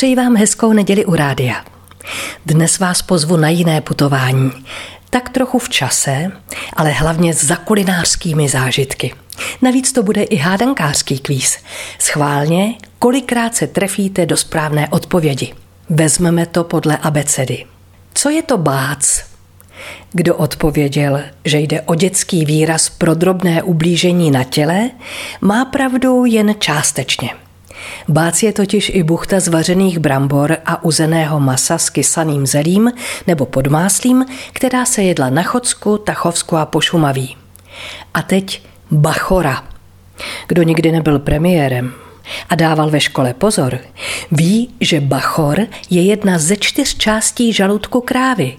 Přeji vám hezkou neděli u rádia. Dnes vás pozvu na jiné putování. Tak trochu v čase, ale hlavně za kulinářskými zážitky. Navíc to bude i hádankářský kvíz. Schválně, kolikrát se trefíte do správné odpovědi. Vezmeme to podle abecedy. Co je to bác? Kdo odpověděl, že jde o dětský výraz pro drobné ublížení na těle, má pravdu jen částečně. Bác je totiž i buchta z vařených brambor a uzeného masa s kysaným zelím nebo podmáslím, která se jedla na Chodsku, Tachovsku a Pošumaví. A teď bachora. Kdo nikdy nebyl premiérem a dával ve škole pozor, ví, že bachor je jedna ze čtyř částí žaludku krávy.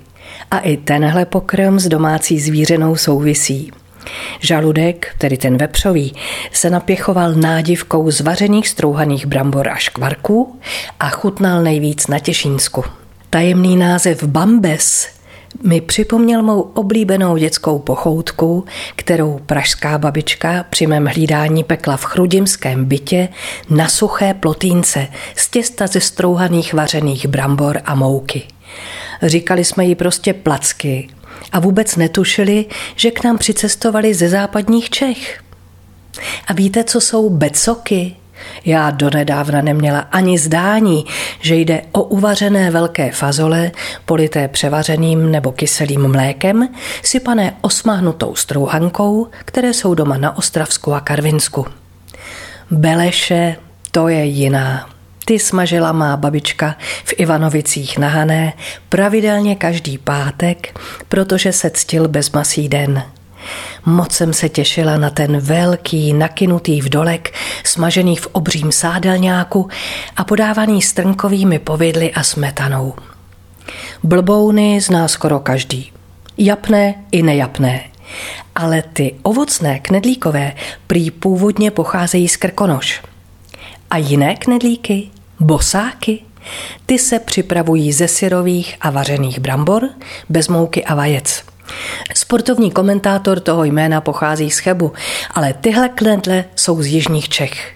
A i tenhle pokrm s domácí zvířenou souvisí. Žaludek, tedy ten vepřový, se napěchoval nádivkou z vařených strouhaných brambor a škvarků a chutnal nejvíc na Těšínsku. Tajemný název Bambes mi připomněl mou oblíbenou dětskou pochoutku, kterou pražská babička při mém hlídání pekla v chrudimském bytě na suché plotínce z těsta ze strouhaných vařených brambor a mouky. Říkali jsme jí prostě placky a vůbec netušili, že k nám přicestovali ze západních Čech. A víte, co jsou becoky? Já donedávna neměla ani zdání, že jde o uvařené velké fazole, polité převařeným nebo kyselým mlékem, sypané osmahnutou strouhankou, které jsou doma na Ostravsku a Karvinsku. Beleše, to je jiná. Ty smažila má babička v Ivanovicích na Hané pravidelně každý pátek, protože se ctil bezmasý den. Moc jsem se těšila na ten velký, nakynutý vdolek, smažený v obřím sádelňáku a podávaný strnkovými povidly a smetanou. Blbouny zná skoro každý. Japné i nejapné. Ale ty ovocné knedlíkové prý původně pocházejí z Krkonoš. A jiné knedlíky, bosáky, ty se připravují ze syrových a vařených brambor, bez mouky a vajec. Sportovní komentátor toho jména pochází z Chebu, ale tyhle knedle jsou z jižních Čech.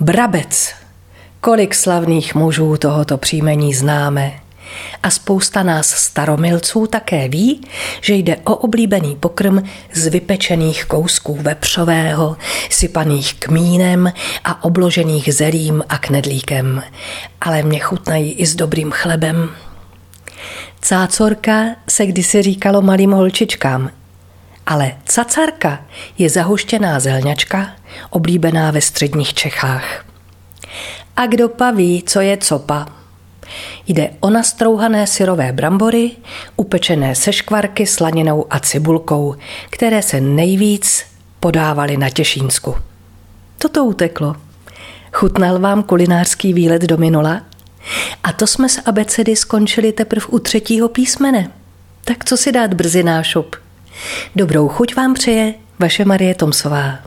Brabec. Kolik slavných mužů tohoto příjmení známe. A spousta nás staromilců také ví, že jde o oblíbený pokrm z vypečených kousků vepřového, sypaných kmínem a obložených zelím a knedlíkem. Ale mě chutnají i s dobrým chlebem. Cácorka se kdysi říkalo malým holčičkám, ale cacarka je zahuštěná zelňačka, oblíbená ve středních Čechách. A kdo paví, co je copa? Jde o nastrouhané syrové brambory, upečené se škvarky, slaninou a cibulkou, které se nejvíc podávaly na Těšínsku. Toto uteklo. Chutnal vám kulinářský výlet do minula? A to jsme s abecedy skončili teprve u třetího písmene. Tak co si dát brzy nášup? Dobrou chuť vám přeje vaše Marie Tomsová.